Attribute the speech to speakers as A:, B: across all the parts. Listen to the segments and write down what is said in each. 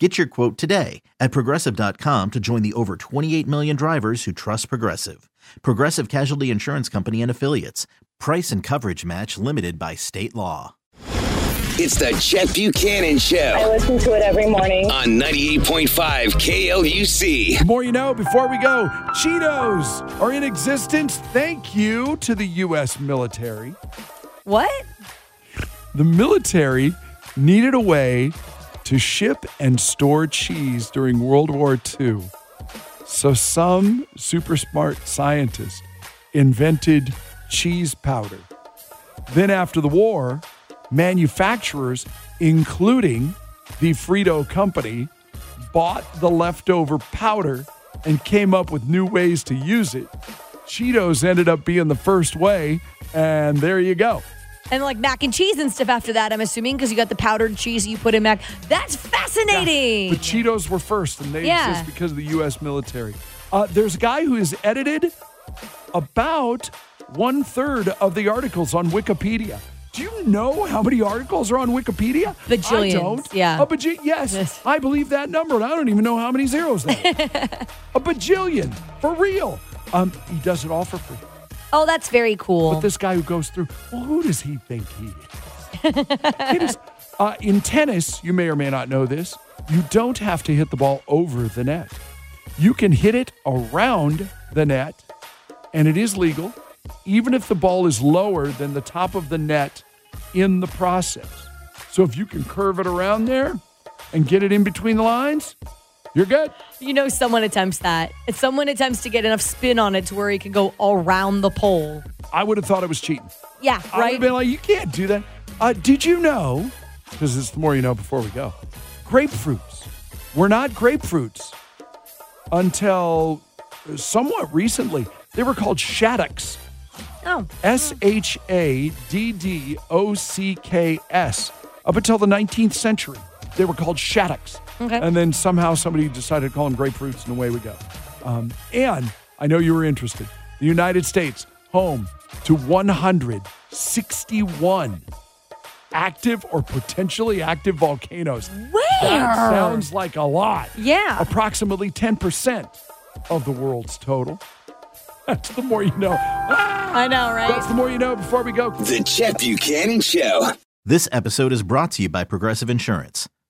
A: Get your quote today at progressive.com to join the over 28 million drivers who trust Progressive. Progressive Casualty Insurance Company and Affiliates. Price and coverage match limited by state law.
B: It's the Chet Buchanan Show.
C: I listen to it every morning.
B: on 98.5 KLUC.
D: The more you know, before we go, Cheetos are in existence. Thank you to the U.S. military.
E: What?
D: The military needed a way to ship and store cheese during World War II. So some super smart scientist invented cheese powder. Then, after the war, manufacturers, including the Frito company, bought the leftover powder and came up with new ways to use it. Cheetos ended up being the first way, and there you go.
E: And like mac and cheese and stuff after that, I'm assuming, because you got the powdered cheese you put in mac. That's fascinating.
D: The Cheetos were first, and they
E: Yeah.
D: exist because of the U.S. military. Uh, there's a guy who has edited about one third of the articles on Wikipedia. Do you know how many articles are on Wikipedia? I
E: Bajillions,
D: don't.
E: yeah.
D: A baji- yes,
E: Yes.
D: I believe that number, and I don't even know how many zeros that. a bajillion for real. Um, he does it all for free.
E: Oh, that's very cool.
D: But this guy who goes through, well, who does he think he is? Uh, in tennis, you may or may not know this, you don't have to hit the ball over the net. You can hit it around the net, and it is legal, even if the ball is lower than the top of the net in the process. So if you can curve it around there and get it in between the lines, you're good.
E: you know, someone attempts that. If someone attempts to get enough spin on it to where he can go around the pole.
D: I would have thought it was cheating.
E: Yeah, right.
D: I would have been like, you can't do that. Uh, did you know? Because it's the more you know before we go. Grapefruits were not grapefruits until somewhat recently. They were called shaddocks.
E: oh,
D: S H A D D O C K S. Up until the 19th century, they were called shaddocks.
E: Okay.
D: And then somehow somebody decided to call them grapefruits, and away we go. Um, and I know you were interested. The United States, home to 161 active or potentially active volcanoes.
E: where?
D: That sounds like a lot.
E: Yeah.
D: Approximately 10% of the world's total. That's the more you know. Ah!
E: I know, right?
D: That's the more you know before we go.
B: The Chet Buchanan Show.
A: This episode is brought to you by Progressive Insurance.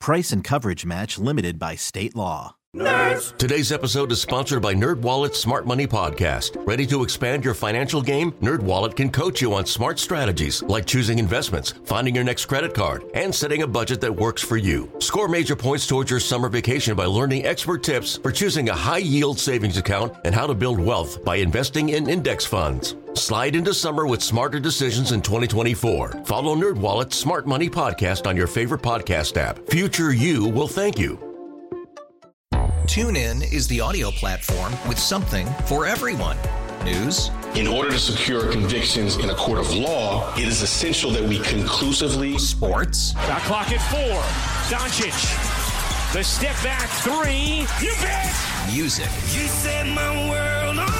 A: Price and coverage match limited by state law.
F: Today's episode is sponsored by NerdWallet's Smart Money Podcast. Ready to expand your financial game? NerdWallet can coach you on smart strategies like choosing investments, finding your next credit card, and setting a budget that works for you. Score major points towards your summer vacation by learning expert tips for choosing a high-yield savings account and how to build wealth by investing in index funds. Slide into summer with smarter decisions in 2024. Follow NerdWallet's Smart Money Podcast on your favorite podcast app. Future you will thank you.
G: TuneIn is the audio platform with something for everyone. News,
H: In order to secure convictions in a court of law, it is essential that we conclusively
G: sports,
I: Got clock at four. Doncic. The step back three. You bet.
G: music,
B: You set my world on fire. Yes,